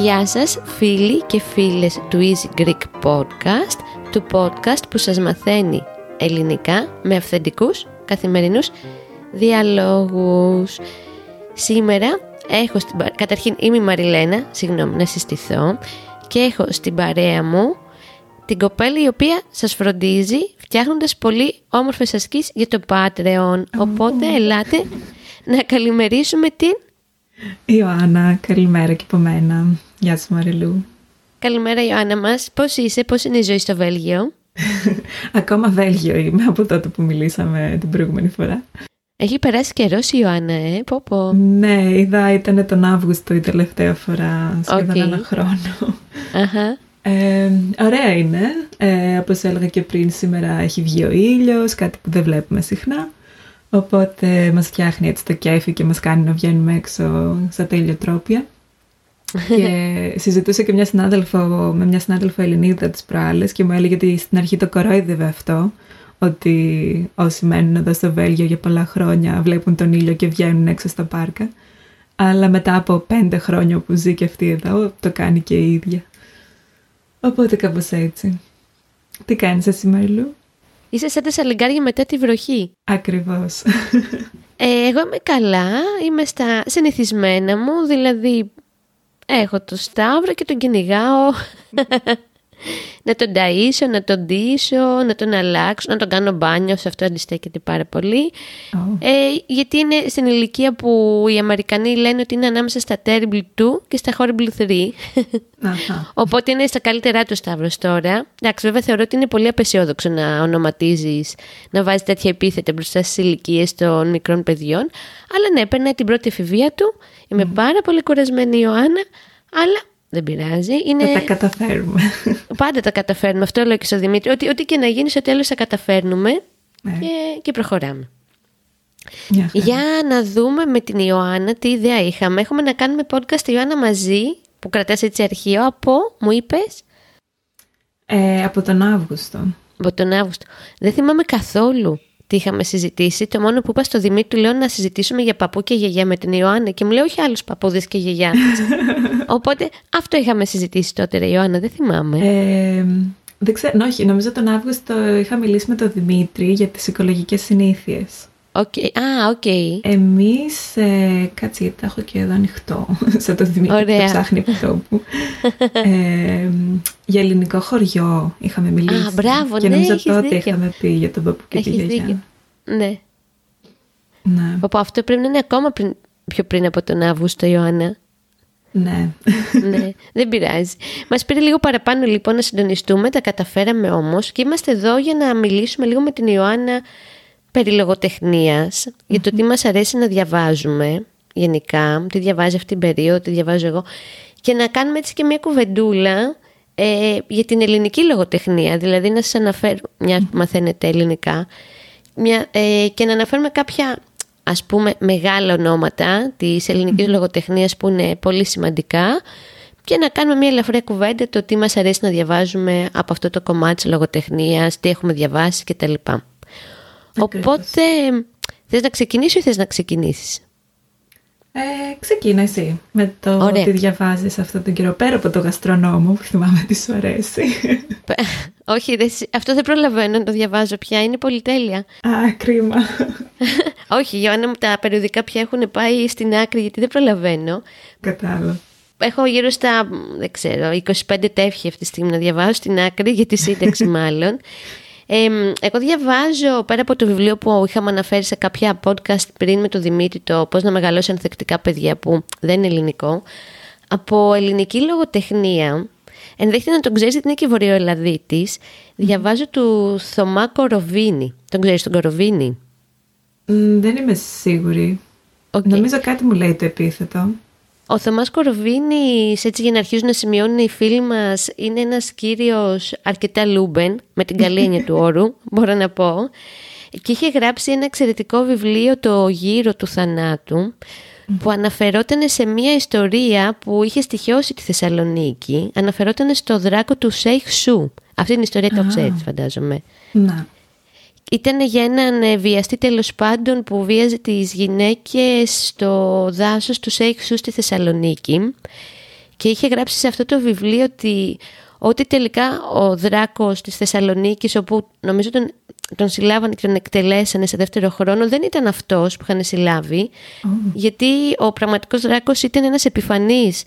Γεια σας φίλοι και φίλες του Easy Greek Podcast, του podcast που σας μαθαίνει ελληνικά με αυθεντικούς καθημερινούς διαλόγους. Σήμερα έχω στην Καταρχήν είμαι η Μαριλένα, συγγνώμη να συστηθώ και έχω στην παρέα μου την κοπέλα η οποία σας φροντίζει φτιάχνοντας πολύ όμορφες ασκήσεις για το Patreon. Οπότε ελάτε να καλημερίσουμε την Ιωάννα, καλημέρα και από μένα. Γεια σου Μαριλού. Καλημέρα Ιωάννα μας. Πώς είσαι, πώς είναι η ζωή στο Βέλγιο; Ακόμα Βέλγιο είμαι από τότε που μιλήσαμε την προηγούμενη φορά. Έχει περάσει καιρός η Ιωάννα, ε, πω πω. Ναι, είδα ήταν τον Αύγουστο η τελευταία φορά, σχεδόν okay. ένα χρόνο. Αχα. Ε, ωραία είναι. Ε, όπως έλεγα και πριν, σήμερα έχει βγει ο ήλιος, κάτι που δεν βλέπουμε συχνά. Οπότε μας φτιάχνει έτσι το κέφι και μας κάνει να βγαίνουμε έξω στα τρόπια. και συζητούσα και μια συνάδελφο, με μια συνάδελφο Ελληνίδα τις προάλλες και μου έλεγε ότι στην αρχή το κορόιδευε αυτό ότι όσοι μένουν εδώ στο Βέλγιο για πολλά χρόνια βλέπουν τον ήλιο και βγαίνουν έξω στα πάρκα. Αλλά μετά από πέντε χρόνια που ζει και αυτή εδώ το κάνει και η ίδια. Οπότε κάπως έτσι. Τι κάνεις εσύ Μαριλού; Είσαι σαν τα σαλιγκάρια μετά τη βροχή. Ακριβώς. Ε, εγώ είμαι καλά, είμαι στα συνηθισμένα μου, δηλαδή έχω το Σταύρο και τον κυνηγάω να τον ταΐσω, να τον ντύσω, να τον αλλάξω, να τον κάνω μπάνιο, σε αυτό αντιστέκεται πάρα πολύ. Ε, γιατί είναι στην ηλικία που οι Αμερικανοί λένε ότι είναι ανάμεσα στα Terrible 2 και στα Horrible 3. Οπότε είναι στα καλύτερά του Σταύρος τώρα. Εντάξει, βέβαια θεωρώ ότι είναι πολύ απεσιόδοξο να ονοματίζεις, να βάζεις τέτοια επίθετα μπροστά στις ηλικίες των μικρών παιδιών. Αλλά ναι, παίρνει την πρώτη εφηβεία του. Είμαι πάρα πολύ κουρασμένη Ιωάννα, αλλά δεν πειράζει. Είναι... Θα τα καταφέρουμε. Πάντα τα καταφέρνουμε. Αυτό λέω και στο Δημήτρη. Ότι, ό,τι και να γίνει, στο τέλος θα καταφέρνουμε ναι. και, και προχωράμε. Για να δούμε με την Ιωάννα τι ιδέα είχαμε. Έχουμε να κάνουμε podcast Ιωάννα μαζί, που κρατάς έτσι αρχείο, από, μου είπες... Ε, από τον Αύγουστο. Από τον Αύγουστο. Δεν θυμάμαι καθόλου τι είχαμε συζητήσει. Το μόνο που είπα στο Δημήτρη λέω να συζητήσουμε για παππού και γιαγιά με την Ιωάννα και μου λέει όχι άλλους παππούδες και γιαγιάδες. Οπότε αυτό είχαμε συζητήσει τότε, ρε Ιωάννα, δεν θυμάμαι. Ε, δεν ξέρω, όχι, νομίζω τον Αύγουστο είχα μιλήσει με τον Δημήτρη για τις οικολογικές συνήθειες. Okay. Α, OK. Okay. Εμείς, ε, κάτσε γιατί τα έχω και εδώ ανοιχτό, σαν το Δημήτρη που ψάχνει από τόπου. ε, για ελληνικό χωριό είχαμε μιλήσει. Α, μπράβο, και ναι, νομίζω τότε δίκιο. είχαμε πει για τον παππού και έχεις τη γιαγιά. Ναι. ναι. Παππού, αυτό πρέπει να είναι ακόμα πριν, πιο πριν από τον Αύγουστο, Ιωάννα. Ναι. ναι, δεν πειράζει. Μας πήρε λίγο παραπάνω λοιπόν να συντονιστούμε, τα καταφέραμε όμως και είμαστε εδώ για να μιλήσουμε λίγο με την Ιωάννα περί λογοτεχνίας, για το τι μας αρέσει να διαβάζουμε γενικά, τι διαβάζει αυτή την περίοδο, τι διαβάζω εγώ και να κάνουμε έτσι και μια κουβεντούλα ε, για την ελληνική λογοτεχνία, δηλαδή να σας αναφέρω, μια που μαθαίνετε ελληνικά, μια, ε, και να αναφέρουμε κάποια ας πούμε μεγάλα ονόματα της ελληνικής λογοτεχνίας που είναι πολύ σημαντικά και να κάνουμε μια ελαφριά κουβέντα το τι μας αρέσει να διαβάζουμε από αυτό το κομμάτι της λογοτεχνίας, τι έχουμε διαβάσει κτλ. Οπότε, θες να ξεκινήσεις ή θες να ξεκινήσεις; Ε, ξεκίνα εσύ με το Ωραία. τι διαβάζεις αυτό τον καιρό πέρα από το γαστρονόμο που θυμάμαι τι σου αρέσει. Όχι, αυτό δεν προλαβαίνω να το διαβάζω πια, είναι πολυτέλεια. Α, κρίμα. Όχι, Γιώνα μου τα περιοδικά πια έχουν πάει στην άκρη γιατί δεν προλαβαίνω. Κατάλαβα. Έχω γύρω στα, δεν ξέρω, 25 τεύχη αυτή τη στιγμή να διαβάζω στην άκρη για τη σύνταξη μάλλον. Ε, εγώ διαβάζω πέρα από το βιβλίο που είχαμε αναφέρει σε κάποια podcast πριν με τον Δημήτρη το πώς να μεγαλώσει ανθεκτικά παιδιά που δεν είναι ελληνικό από ελληνική λογοτεχνία ενδέχεται να τον ξέρεις γιατί είναι και βορειοελλαδίτης διαβάζω του Θωμά Κοροβίνη. Τον ξέρεις τον Κοροβίνη; Δεν είμαι σίγουρη. Okay. νομίζω κάτι μου λέει το επίθετο ο Θωμάς Κοροβίνης, έτσι για να αρχίζουν να σημειώνουν οι φίλοι μας, είναι ένας κύριος αρκετά λούμπεν, με την καλή έννοια του όρου, μπορώ να πω. Και είχε γράψει ένα εξαιρετικό βιβλίο, το γύρο του θανάτου, που αναφερόταν σε μια ιστορία που είχε στοιχειώσει τη Θεσσαλονίκη. Αναφερόταν στο δράκο του Σέιχ Σου. Αυτή την ιστορία το ξέρεις φαντάζομαι. Να. Ήταν για έναν ε, βιαστή τέλος πάντων που βίαζε τις γυναίκες στο δάσος του Σέιχ Σου στη Θεσσαλονίκη και είχε γράψει σε αυτό το βιβλίο ότι, ότι τελικά ο δράκος της Θεσσαλονίκης όπου νομίζω τον, τον συλλάβανε και τον εκτελέσανε σε δεύτερο χρόνο δεν ήταν αυτός που είχαν συλλάβει γιατί ο πραγματικός δράκος ήταν ένας επιφανής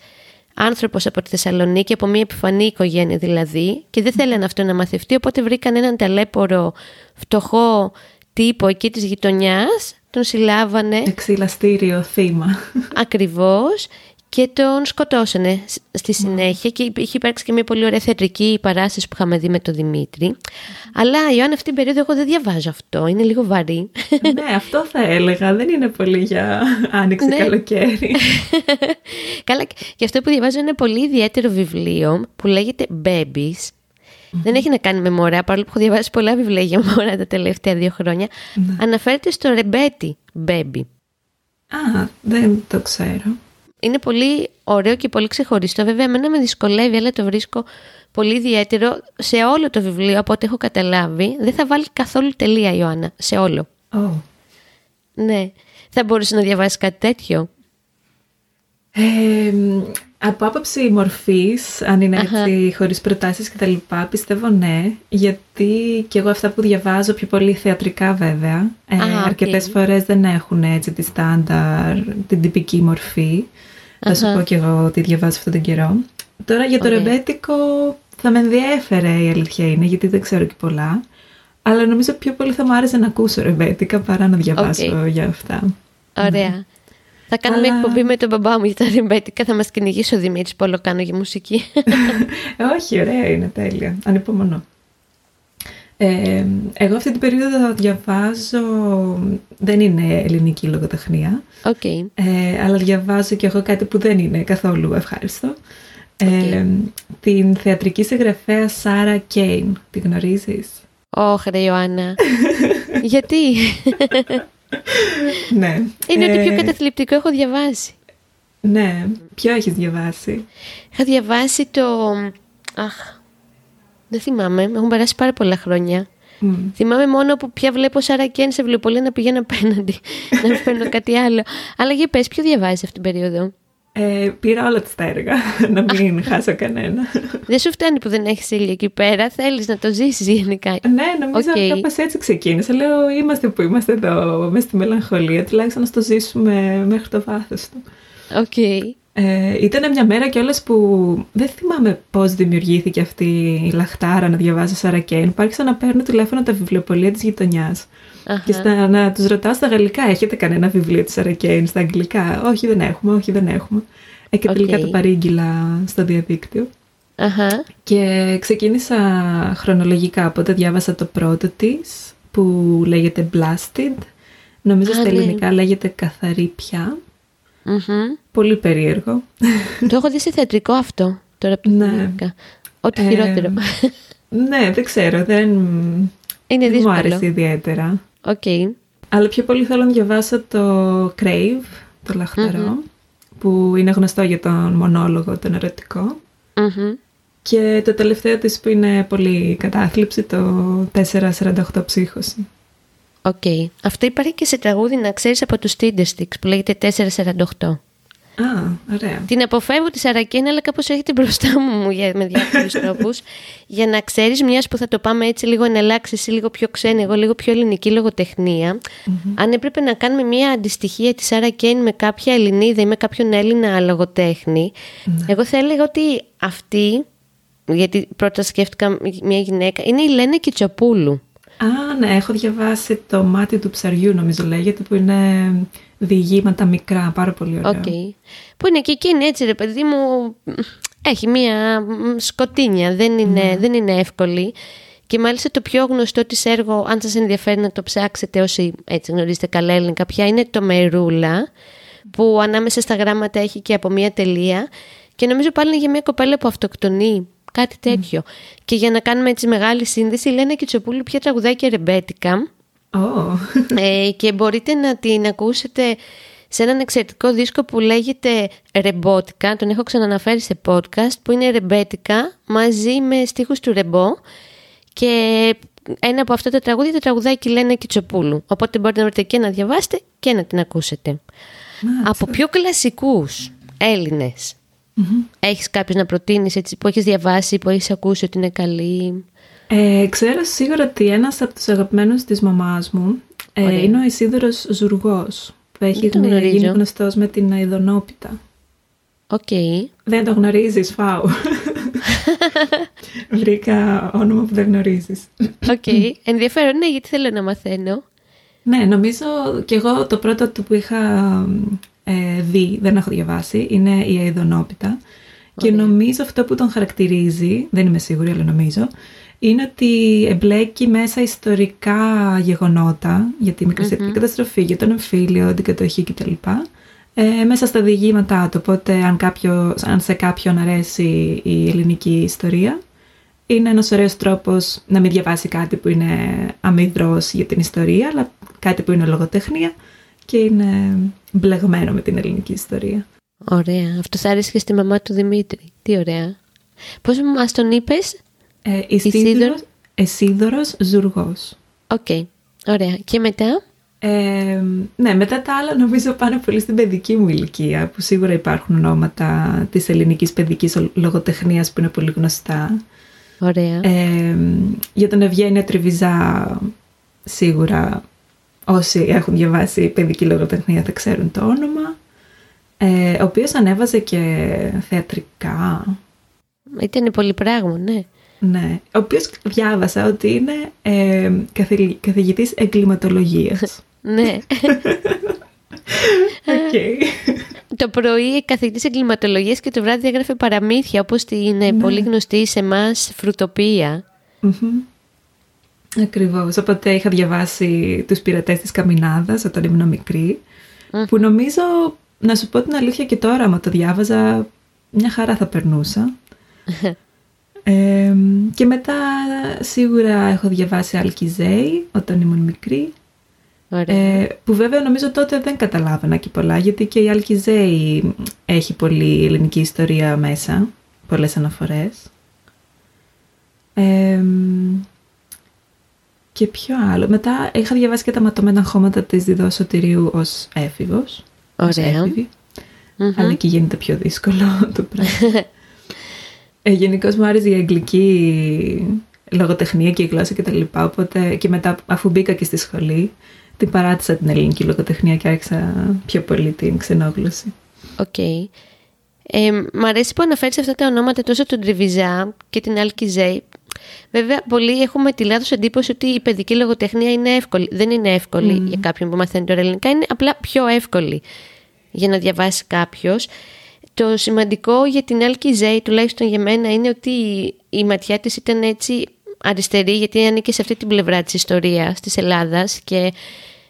άνθρωπος από τη Θεσσαλονίκη, από μια επιφανή οικογένεια δηλαδή και δεν θέλανε αυτό να μαθευτεί οπότε βρήκαν έναν ταλέπορο φτωχό τύπο εκεί της γειτονιάς τον συλλάβανε. Εξυλαστήριο θύμα. Ακριβώς και τον σκοτώσανε στη συνέχεια και είχε υπάρξει και μια πολύ ωραία θεατρική παράσταση που είχαμε δει με τον Δημήτρη. Αλλά Ιωάννα αυτή την περίοδο εγώ δεν διαβάζω αυτό, είναι λίγο βαρύ. ναι, αυτό θα έλεγα, δεν είναι πολύ για άνοιξη ναι. καλοκαίρι. Καλά, και αυτό που διαβάζω είναι ένα πολύ ιδιαίτερο βιβλίο που λέγεται Babies. Δεν έχει να κάνει με μωρά, παρόλο που έχω διαβάσει πολλά βιβλία για μωρά τα τελευταία δύο χρόνια. Ναι. Αναφέρεται στο ρεμπέτι, baby. Α, δεν το ξέρω είναι πολύ ωραίο και πολύ ξεχωριστό. Βέβαια, εμένα με δυσκολεύει, αλλά το βρίσκω πολύ ιδιαίτερο σε όλο το βιβλίο, από ό,τι έχω καταλάβει. Δεν θα βάλει καθόλου τελεία, Ιωάννα, σε όλο. Oh. Ναι. Θα μπορούσε να διαβάσει κάτι τέτοιο; Ε, από άποψη μορφής, αν είναι έτσι χωρίς προτάσεις και τα λοιπά, πιστεύω ναι, γιατί και εγώ αυτά που διαβάζω πιο πολύ θεατρικά βέβαια, ε, ah, αρκετές φορές δεν έχουν έτσι τη στάνταρ, την τυπική μορφή. Θα σου πω και εγώ ότι διαβάζω αυτόν τον καιρό. Τώρα για το ρεμπέτικο θα με ενδιέφερε η αλήθεια είναι, γιατί δεν ξέρω και πολλά. Αλλά νομίζω πιο πολύ θα μου άρεσε να ακούσω ρεμπέτικα παρά να διαβάσω για αυτά. Ωραία. Ναι. Θα κάνουμε Αλλά... εκπομπή με τον μπαμπά μου για τα ρεμπέτικα. Θα μας κυνηγήσει ο Δημήτρης που όλο κάνω για μουσική. Όχι, ωραία είναι, τέλεια. Ανυπομονώ. Ε, εγώ αυτή την περίοδο διαβάζω, δεν είναι ελληνική λογοτεχνία, okay. ε, αλλά διαβάζω και εγώ κάτι που δεν είναι καθόλου ευχάριστο. Ε, την θεατρική συγγραφέα Σάρα Κέιν, τη γνωρίζεις; Όχι ρε Ιωάννα. Γιατί; ναι. Είναι ότι πιο καταθλιπτικό έχω διαβάσει. Ναι. Ποιο έχεις διαβάσει; Είχα διαβάσει το... Αχ, δεν θυμάμαι, έχουν περάσει πάρα πολλά χρόνια. Mm. Θυμάμαι μόνο που πια βλέπω Σάρα Κέιν σε βιβλιοπωλεία να πηγαίνω απέναντι, να παίρνω κάτι άλλο. Αλλά για πες, ποιο διαβάζεις αυτήν την περίοδο; Ε, πήρα όλα τα έργα, να μην χάσω κανένα. Δεν σου φτάνει που δεν έχεις ήλιο εκεί πέρα, θέλεις να το ζήσεις γενικά; Ναι, νομίζω okay. κάπως έτσι ξεκίνησε. Λέω, είμαστε που είμαστε εδώ, μέσα στη μελαγχολία, τουλάχιστον να το ζήσουμε μέχρι το βάθος του. OK. Okay. Ε, ήταν μια μέρα κιόλας που δεν θυμάμαι πώς δημιουργήθηκε αυτή η λαχτάρα να διαβάζω Σαρακέν. Άρχισα να παίρνω τηλέφωνο τα βιβλιοπολία της γειτονιάς. Και στα, να τους ρωτάω στα γαλλικά, έχετε κανένα βιβλίο της Σαρακέν στα αγγλικά; Όχι δεν έχουμε, όχι δεν έχουμε. Ε, και τελικά το παρήγγειλα στο διαδίκτυο. Και ξεκίνησα χρονολογικά, οπότε διάβασα το πρώτο της που λέγεται Blasted. Νομίζω στα ναι. ελληνικά λέγεται Καθαρή πια. Πολύ περίεργο. Το έχω δει σε θεατρικό αυτό, τώρα που ναι. Ό,τι ε, χειρότερο. Ναι, δεν ξέρω, δεν, Είναι δεν μου άρεσε ιδιαίτερα. Okay. Αλλά πιο πολύ θέλω να διαβάσω το Crave, το Λαχταρώ που είναι γνωστό για τον μονόλογο, τον ερωτικό Και το τελευταίο της που είναι πολύ κατάθλιψη, το 448 ψύχωση. OK. Okay. Αυτό υπάρχει και σε τραγούδι να ξέρεις από τους Tindersticks που λέγεται 448. Α, ωραία. Την αποφεύγω τη Σαρακένα, αλλά κάπως έρχεται μπροστά μου με διάφορους τρόπους. για να ξέρεις, μιας που θα το πάμε έτσι λίγο εναλλάξεις ή λίγο πιο ξένη, εγώ λίγο πιο ελληνική λογοτεχνία. Αν έπρεπε να κάνουμε μια αντιστοιχία της Σαρακέν με κάποια Ελληνίδα ή με κάποιον Έλληνα λογοτέχνη, ναι. εγώ θα έλεγα ότι αυτή, γιατί πρώτα σκέφτηκα μια γυναίκα, είναι η Λένα Κιτσοπούλου. Α, ναι, έχω διαβάσει το μάτι του ψαριού, νομίζω λέγεται, που είναι διηγήματα μικρά, πάρα πολύ ωραία. Okay. Που είναι και εκείνη έτσι, ρε παιδί μου, έχει μία σκοτίνια, δεν είναι, ναι. δεν είναι εύκολη. Και μάλιστα το πιο γνωστό της έργο, αν σας ενδιαφέρει να το ψάξετε όσοι έτσι γνωρίζετε καλά ελληνικά πια, είναι το Μερούλα, που ανάμεσα στα γράμματα έχει και από μία τελεία. Και νομίζω πάλι είναι για μια κοπέλα που αυτοκτονεί Κάτι τέτοιο. Και για να κάνουμε έτσι μεγάλη σύνδεση, η Λένα Κιτσοπούλου πια τραγουδάει και ρεμπέτικα. Oh. Ε, και μπορείτε να την ακούσετε σε έναν εξαιρετικό δίσκο που λέγεται Ρεμπότικα, τον έχω ξαναναφέρει σε podcast, που είναι ρεμπέτικα μαζί με στίχους του Ρεμπό και ένα από αυτά τα τραγούδια τα τραγουδάει και η Λένα Κιτσοπούλου. Οπότε μπορείτε να βρείτε και να διαβάσετε και να την ακούσετε. Από πιο κλασικούς Έλληνες, mm-hmm. έχεις κάποιους να προτείνεις έτσι, που έχεις διαβάσει, που έχεις ακούσει ότι είναι καλή; Ε, ξέρω σίγουρα ότι ένας από τους αγαπημένους της μαμάς μου ε, είναι ο Ισίδωρος Ζουργός που έχει γίνει γνωστός με την Αηδονόπιτα. OK. Okay. Δεν το γνωρίζεις, φάου. Βρήκα όνομα που δεν γνωρίζεις. OK. Okay. Ενδιαφέρον, ναι, γιατί θέλω να μαθαίνω. Ναι, νομίζω και εγώ το πρώτο του που είχα ε, δει, δεν έχω διαβάσει, είναι η Αηδονόπιτα. Και νομίζω αυτό που τον χαρακτηρίζει, δεν είμαι σίγουρη, αλλά νομίζω, είναι ότι εμπλέκει μέσα ιστορικά γεγονότα για τη μικρασιατική καταστροφή, για τον εμφύλιο, την κατοχή κτλ. Ε, μέσα στα διηγήματά του. Οπότε, αν, κάποιο, αν σε κάποιον αρέσει η ελληνική ιστορία, είναι ένας ωραίος τρόπος να μην διαβάσει κάτι που είναι αμύδρος για την ιστορία, αλλά κάτι που είναι λογοτεχνία και είναι μπλεγμένο με την ελληνική ιστορία. Ωραία. Αυτό θα άρεσε και στη μαμά του Δημήτρη. Τι ωραία. Πώς μας τον είπες; Ε, Ισίδωρος, Ισίδωρος Ζουργός. Οκ. Ωραία. Και μετά; Ε, ναι, μετά τα άλλα νομίζω πάνε πολύ στην παιδική μου ηλικία, που σίγουρα υπάρχουν ονόματα της ελληνικής παιδικής λογοτεχνίας που είναι πολύ γνωστά. Ωραία. Ε, για τον Ευγένιο Τριβιζά σίγουρα όσοι έχουν διαβάσει παιδική λογοτεχνία θα ξέρουν το όνομα. Ε, ο οποίος ανέβαζε και θεατρικά. Ήταν πολύ πράγμα, ναι. Ναι, ο οποίος διάβασα ότι είναι ε, καθηγητής εγκληματολογίας. ναι. okay. Το πρωί καθηγητής εγκληματολογίας και το βράδυ έγραφε παραμύθια, όπως την ναι. πολύ γνωστή σε εμάς φρουτοπία. Ακριβώς. Οπότε είχα διαβάσει τους πειρατές της Καμινάδας όταν ήμουν που νομίζω, να σου πω την αλήθεια και τώρα, άμα το διάβαζα, μια χαρά θα περνούσα. και μετά σίγουρα έχω διαβάσει Αλκιζέη όταν ήμουν μικρή. Ε, που βέβαια νομίζω τότε δεν καταλάβαινα και πολλά γιατί και η Αλκιζέη έχει πολύ ελληνική ιστορία μέσα, πολλές αναφορές. Και ποιο άλλο. Μετά είχα διαβάσει και τα ματωμένα χώματα της Διδός Σωτηρίου ως έφηβος. Ωραία. Αλλά εκεί γίνεται πιο δύσκολο το πράγμα. Ε, Γενικώς μου άρεσε η αγγλική λογοτεχνία και η γλώσσα κτλ. Οπότε και μετά, αφού μπήκα και στη σχολή, την παράτησα την ελληνική λογοτεχνία και άρχισα πιο πολύ την ξενόγλωση. OK. Okay. Ε, μ' αρέσει που αναφέρεις αυτά τα ονόματα τόσο τον Τριβιζά και την Άλκη Ζέη. Βέβαια, πολλοί έχουμε τη λάθος εντύπωση ότι η παιδική λογοτεχνία είναι εύκολη. Δεν είναι εύκολη για κάποιον που μαθαίνει τώρα ελληνικά, είναι απλά πιο εύκολη για να διαβάσει κάποιος. Το σημαντικό για την Άλκη Ζέη, τουλάχιστον για μένα, είναι ότι η ματιά της ήταν έτσι αριστερή, γιατί ανήκε σε αυτή την πλευρά της ιστορίας της Ελλάδας και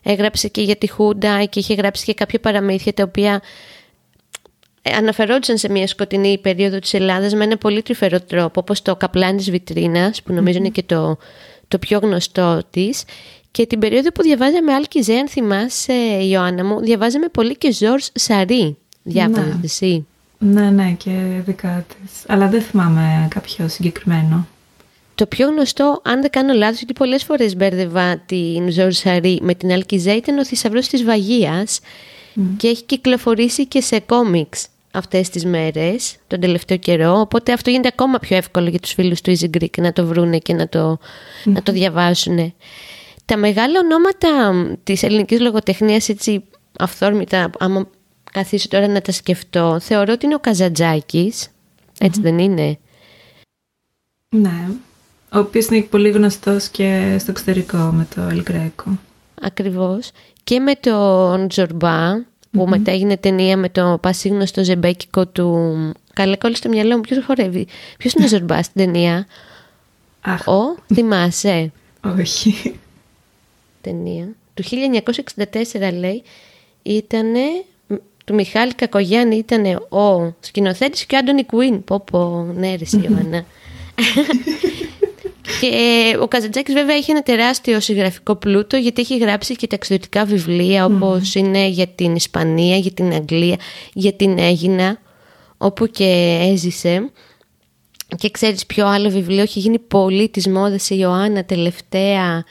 έγραψε και για τη Χούντα και είχε γράψει και κάποια παραμύθια τα οποία αναφερόντουσαν σε μια σκοτεινή περίοδο της Ελλάδας με ένα πολύ τρυφερό τρόπο, όπως το καπλάν της βιτρίνας, που νομιζω είναι και το, το πιο γνωστό της. Και την περίοδο που διαβάζαμε Άλκη Ζέ, αν θυμάσαι, Ιωάννα μου, διαβάζαμε πολύ και Ζόρς Σαρί. Διάβαζες ναι. εσύ; Ναι, ναι, και δικά της. Αλλά δεν θυμάμαι κάποιο συγκεκριμένο. Το πιο γνωστό, αν δεν κάνω λάθος, γιατί πολλές φορές μπέρδευα την Ζορσαρή με την Αλκιζέ, ήταν ο θησαυρός της Βαγίας και έχει κυκλοφορήσει και σε κόμιξ αυτές τις μέρες, τον τελευταίο καιρό, οπότε αυτό γίνεται ακόμα πιο εύκολο για τους φίλους του Easy Greek να το βρούνε και να το, να το διαβάσουν. Τα μεγάλα ονόματα της ελληνικής λογοτεχνίας έτσι αυθόρμητα, άμα καθίσω τώρα να τα σκεφτώ, θεωρώ ότι είναι ο Καζαντζάκης. δεν είναι; Ναι. Ο οποίος είναι πολύ γνωστός και στο εξωτερικό με το Ελγκρέκο. Ακριβώς. Και με τον Τζορμπά, που mm-hmm. μετά έγινε ταινία με το πασίγνωστο ζεμπέκικο του... Καλά κόλλη στο μυαλό μου. Ποιος χορεύει; Ποιος είναι ο Ζορμπά στην ταινία; Αχ. Ο, θυμάσαι; Όχι. Ταινία. Του 1964 λέει, ήτανε του Μιχάλη Κακογιάννη ήταν ο σκηνοθέτης και ο Άντωνι Κουίν. Πω πω, ναι ρε Ιωάννα. Και ε, ο Καζαντζάκης βέβαια έχει ένα τεράστιο συγγραφικό πλούτο γιατί έχει γράψει και ταξιδιωτικά βιβλία όπως είναι για την Ισπανία, για την Αγγλία, για την Έγινα, όπου και έζησε. Και ξέρεις ποιο άλλο βιβλίο έχει γίνει πολύ της μόδας η Ιωάννα τελευταία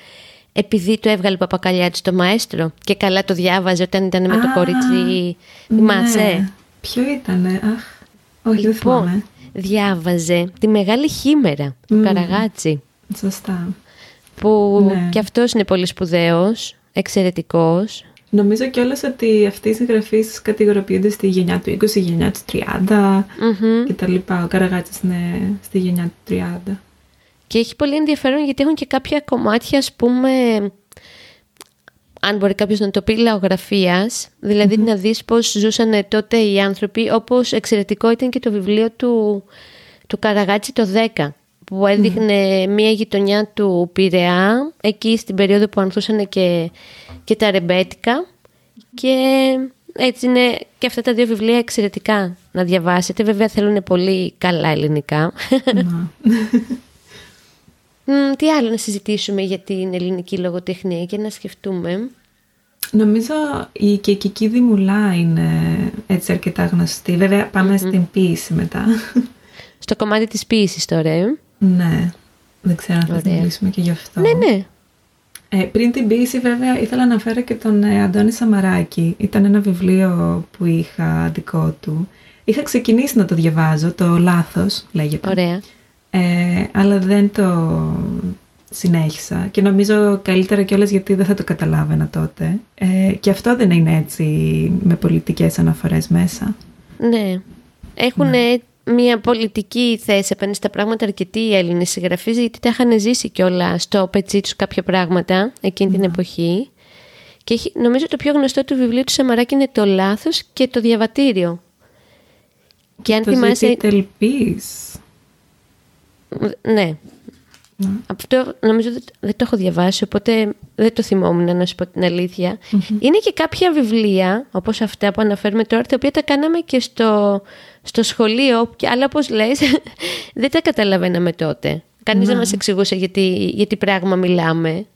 επειδή το έβγαλε Παπακαλιάτη στο μαέστρο και καλά το διάβαζε όταν ήταν με το κορίτσι. Θυμάσαι; Ναι. Ποιο ήτανε, αχ, όχι δεν Λοιπόν, θυμάμαι. Διάβαζε τη Μεγάλη Χήμερα του Μμμ. Καραγάτσι Σωστά. που Ναι. και αυτός είναι πολύ σπουδαίος, εξαιρετικός. Νομίζω κιόλας ότι αυτοί οι συγγραφεί κατηγοροποιούνται στη γενιά του 20, γενιά του 30 Μμμ. και τα λοιπά. Ο Καραγάτσης είναι στη γενιά του 30. Και έχει πολύ ενδιαφέρον γιατί έχουν και κάποια κομμάτια, ας πούμε, αν μπορεί κάποιος να το πει, λαογραφίας. Δηλαδή να δεις πώς ζούσαν τότε οι άνθρωποι, όπως εξαιρετικό ήταν και το βιβλίο του, του Καραγάτση το 10, που έδειχνε μια γειτονιά του Πειραιά, εκεί στην περίοδο που ανθούσαν και, και τα ρεμπέτικα. Και έτσι είναι και αυτά τα δύο βιβλία εξαιρετικά να διαβάσετε. Βέβαια θέλουν πολύ καλά ελληνικά. Να. Μμ, τι άλλο να συζητήσουμε για την ελληνική λογοτεχνία και να σκεφτούμε; Νομίζω η Κεκική Δημουλά είναι έτσι αρκετά γνωστή. Βέβαια πάμε στην ποίηση μετά. Στο κομμάτι της ποίησης τώρα, ε. ναι. Δεν ξέρω αν θα Ωραία. μιλήσουμε και γι' αυτό. Ναι, ναι. Ε, πριν την ποίηση βέβαια ήθελα να φέρω και τον ε, Αντώνη Σαμαράκη. Ήταν ένα βιβλίο που είχα δικό του. Είχα ξεκινήσει να το διαβάζω, το «Λάθος» λέγεται. Ωραία. Ε, αλλά δεν το συνέχισα και νομίζω καλύτερα κιόλας γιατί δεν θα το καταλάβαινα τότε. Ε, και αυτό δεν είναι έτσι με πολιτικές αναφορές μέσα. Ναι. Έχουν μια πολιτική θέση απέναντι στα πράγματα αρκετοί οι Έλληνες συγγραφείς γιατί τα είχαν ζήσει κιόλα στο πετσί τους κάποια πράγματα εκείνη την εποχή. Και έχει, νομίζω το πιο γνωστό του βιβλίου του Σαμαράκη είναι το λάθος και το διαβατήριο. Και αν το θυμάσαι... ζήτη τελπής. Ναι. Αυτό νομίζω δεν, δεν το έχω διαβάσει, οπότε δεν το θυμόμουν να σου πω την αλήθεια. Είναι και κάποια βιβλία, όπως αυτά που αναφέρουμε τώρα, τα οποία τα κάναμε και στο, στο σχολείο, και- αλλά όπως λες, δεν τα καταλαβαίναμε τότε. Κανείς δεν μας εξηγούσε γιατί, για τι πράγμα μιλάμε.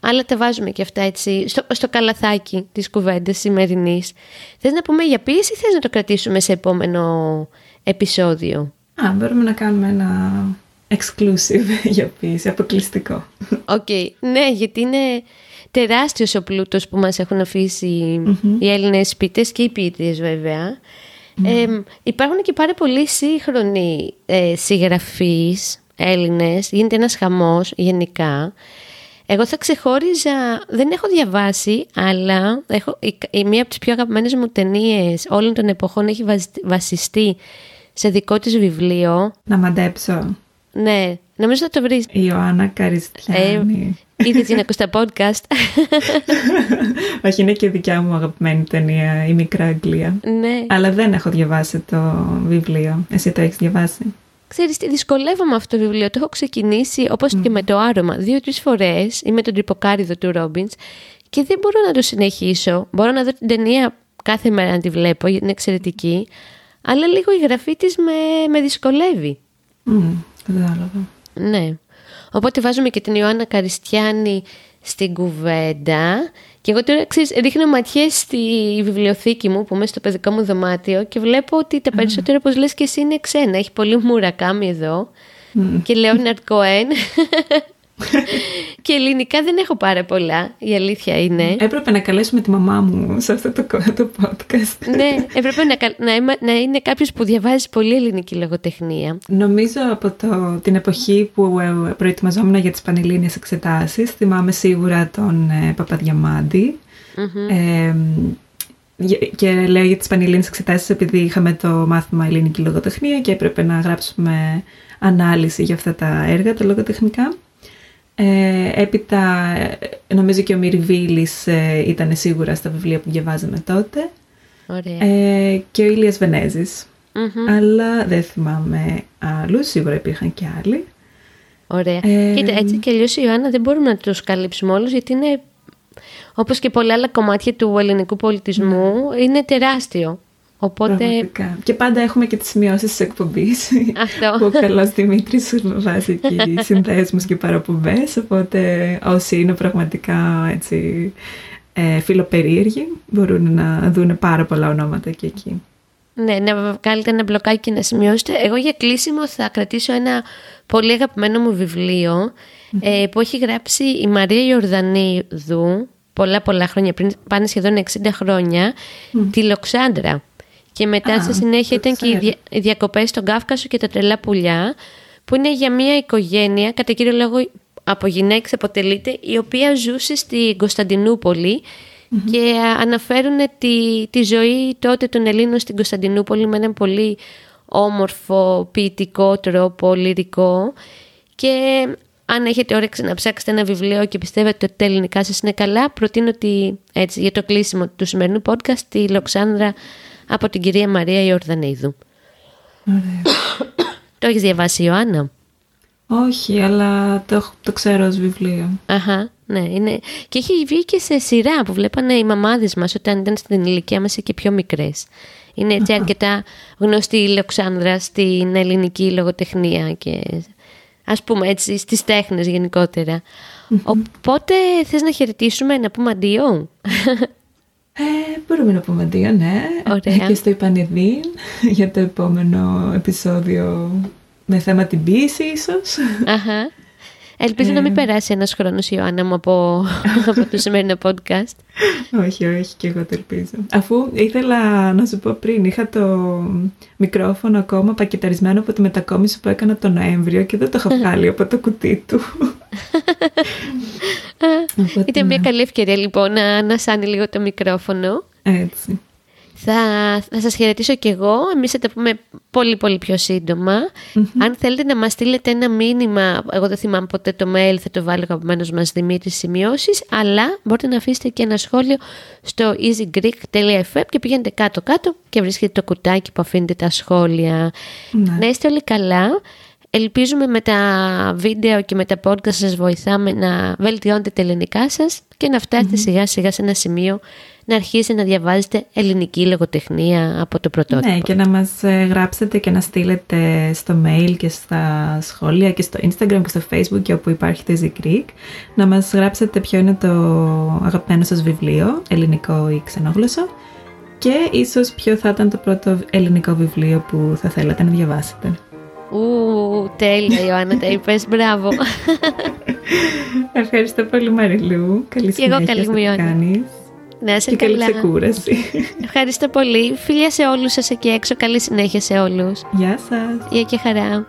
Αλλά τα βάζουμε και αυτά έτσι στο, στο καλαθάκι της κουβέντας σημερινής. Θες να πούμε για ποίηση ή θες να το κρατήσουμε σε επόμενο επεισόδιο; Α, μπορούμε να κάνουμε ένα exclusive για ποίηση, αποκλειστικό. Οκ, ναι, γιατί είναι τεράστιος ο πλούτος που μας έχουν αφήσει οι Έλληνες ποιητές και οι ποιήτριες βέβαια. Ε, υπάρχουν και πάρα πολλοί σύγχρονοι ε, συγγραφείς Έλληνες, γίνεται ένας χαμός γενικά. Εγώ θα ξεχώριζα, δεν έχω διαβάσει, αλλά έχω, η, η μία από τις πιο αγαπημένες μου ταινίες όλων των εποχών έχει βασι- βασιστεί σε δικό της βιβλίο. να μαντέψω. Ναι, νομίζω θα το βρεις. Η Ιωάννα Καριστιάνη. Ε, Είδες την ακούς τα podcast. Όχι, είναι και δικιά μου αγαπημένη ταινία, η Μικρά Αγγλία. ναι. Αλλά δεν έχω διαβάσει το βιβλίο. Εσύ το έχεις διαβάσει; Ξέρεις τι, δυσκολεύομαι αυτό το βιβλίο. Το έχω ξεκινήσει όπως και με το άρωμα δύο-τρεις φορές ή με τον τρυποκάριδο του Ρόμπινς και δεν μπορώ να το συνεχίσω. Μπορώ να δω την ταινία κάθε μέρα να τη βλέπω, γιατί είναι εξαιρετική. Αλλά λίγο η γραφή της με, με δυσκολεύει. Μμ, κατάλαβα. Ναι. Οπότε βάζουμε και την Ιωάννα Καριστιάνη στην κουβέντα. Και εγώ τώρα ξέρεις, ρίχνω ματιές στη βιβλιοθήκη μου που είμαι στο παιδικό μου δωμάτιο και βλέπω ότι τα περισσότερα, όπως λες και εσύ, είναι ξένα. Έχει πολύ μουρακάμι εδώ και Λέοναρντ Κοέν. Και ελληνικά δεν έχω πάρα πολλά, η αλήθεια είναι. Έπρεπε να καλέσουμε τη μαμά μου σε αυτό το, το podcast. ναι, έπρεπε να, κα- να, είμαι- να είναι κάποιος που διαβάζει πολύ ελληνική λογοτεχνία. Νομίζω από το, την εποχή που ε, προετοιμαζόμουν για τις πανελλήνιες εξετάσεις, θυμάμαι σίγουρα τον ε, Παπαδιαμάντη. Ε, για- και λέω για τις πανελλήνιες εξετάσεις επειδή είχαμε το μάθημα ελληνική λογοτεχνία και έπρεπε να γράψουμε ανάλυση για αυτά τα έργα, τα λογοτεχνικά. Ε, έπειτα ε, νομίζω και ο Μυριβίλης ε, ήταν σίγουρα στα βιβλία που διαβάζαμε τότε. Ωραία. Ε, και ο Ήλιας Βενέζης. Μμμ. Αλλά δεν θυμάμαι άλλους, σίγουρα υπήρχαν και άλλοι. Ωραία. Ε, Κοίτα, έτσι και αλλιώς η Ιωάννα δεν μπορούμε να τους καλύψουμε όλους γιατί είναι, όπως και πολλά άλλα κομμάτια του ελληνικού πολιτισμού, είναι τεράστιο. Οπότε... Πραγματικά. Και πάντα έχουμε και τις σημειώσεις της εκπομπής. Αυτό. που ο καλός Δημήτρης βάζει εκεί συνδέσμους και παραπομπές. Οπότε όσοι είναι πραγματικά έτσι ε, φιλοπερίεργοι μπορούν να δουν πάρα πολλά ονόματα και εκεί. Ναι, να βγάλετε ένα μπλοκάκι και να σημειώσετε. Εγώ για κλείσιμο θα κρατήσω ένα πολύ αγαπημένο μου βιβλιο ε, που έχει γράψει η Μαρία Ιορδανίδου πολλά πολλά χρόνια πριν, πάνε σχεδόν 60 χρόνια, τη Λοξάντρα. Και μετά στη συνέχεια ήταν και οι, δια, οι διακοπές στον Κάφκασο και τα τρελά πουλιά, που είναι για μια οικογένεια, κατά κύριο λόγο από γυναίκες αποτελείται, η οποία ζούσε στην κωνσταντινουπολη και αναφέρουν τη, τη ζωή τότε των Ελλήνων στην Κωνσταντινούπολη με έναν πολύ όμορφο, ποιητικό τρόπο, λυρικό. Και αν έχετε όρεξη να ψάξετε ένα βιβλίο και πιστεύετε ότι τα ελληνικά σας είναι καλά, προτείνω ότι έτσι, για το κλείσιμο του σημερινού podcast τη Λοξάνδρα από την κυρία Μαρία Ιορδανίδου. Ωραία. το έχεις διαβάσει Ιωάννα; Όχι, αλλά το, το ξέρω ως βιβλίο. Αχα, ναι, είναι. Και έχει βγει και σε σειρά που βλέπανε οι μαμάδες μας όταν ήταν στην ηλικία μας και πιο μικρές. Είναι έτσι αρκετά γνωστή η Λοξάνδρα στην ελληνική λογοτεχνία και ας πούμε έτσι στις τέχνες γενικότερα. Οπότε θες να χαιρετήσουμε, να πούμε αντίο; Ε, μπορούμε να πούμε αντίο, ναι. Ωραία. Και στο Ιπανεδίν για το επόμενο επεισόδιο με θέμα την ποιήση ίσως. Αχα. Ελπίζω να μην περάσει ένας χρόνος Ιωάννα μου από, από το σημερινό podcast. όχι, όχι, και εγώ το ελπίζω. Αφού ήθελα να σου πω πριν, είχα το μικρόφωνο ακόμα πακεταρισμένο από τη μετακόμιση που έκανα τον Νοέμβριο και δεν το είχα βγάλει από το κουτί του. Ήταν μια καλή ευκαιρία λοιπόν να ανασάνει λίγο το μικρόφωνο. Έτσι. Θα, θα σας χαιρετήσω κι εγώ. Εμείς θα τα πούμε πολύ πολύ πιο συντομα Αν θέλετε να μας στείλετε ένα μήνυμα, εγώ δεν θυμάμαι ποτέ το mail, θα το βάλω αγαπημένος μας Δημήτρης σημειώσεις, αλλά μπορείτε να αφήσετε και ένα σχόλιο στο easygreek.fm και πηγαίνετε κάτω-κάτω και βρίσκετε το κουτάκι που αφήνετε τα σχόλια. Ναι. Να είστε όλοι καλά. Ελπίζουμε με τα βίντεο και με τα podcast σας βοηθάμε να βελτιώνετε τα ελληνικά σας και να φτάσετε σιγά σιγά σε ένα σημείο να αρχίσετε να διαβάζετε ελληνική λογοτεχνία από το πρωτότυπο. Ναι, και να μας ε, γράψετε και να στείλετε στο mail και στα σχόλια και στο Instagram και στο Facebook και όπου υπάρχει το Easy Greek να μας γράψετε ποιο είναι το αγαπημένο σας βιβλίο, ελληνικό ή ξενόγλωσσο και ίσως ποιο θα ήταν το πρώτο ελληνικό βιβλίο που θα θέλατε να διαβάσετε. Ου, τέλεια Ιωάννα, τα είπες, μπράβο. Ευχαριστώ πολύ Μαριλού. Καλή Και εγώ συνέχεια καλή στο μου, τι Ιωάννα. κάνεις. Να είσαι Και καλή καλά. ξεκούραση. Ευχαριστώ πολύ. Φιλιά σε όλους σας εκεί έξω. Καλή συνέχεια σε όλους. Γεια σας. Γεια και χαρά.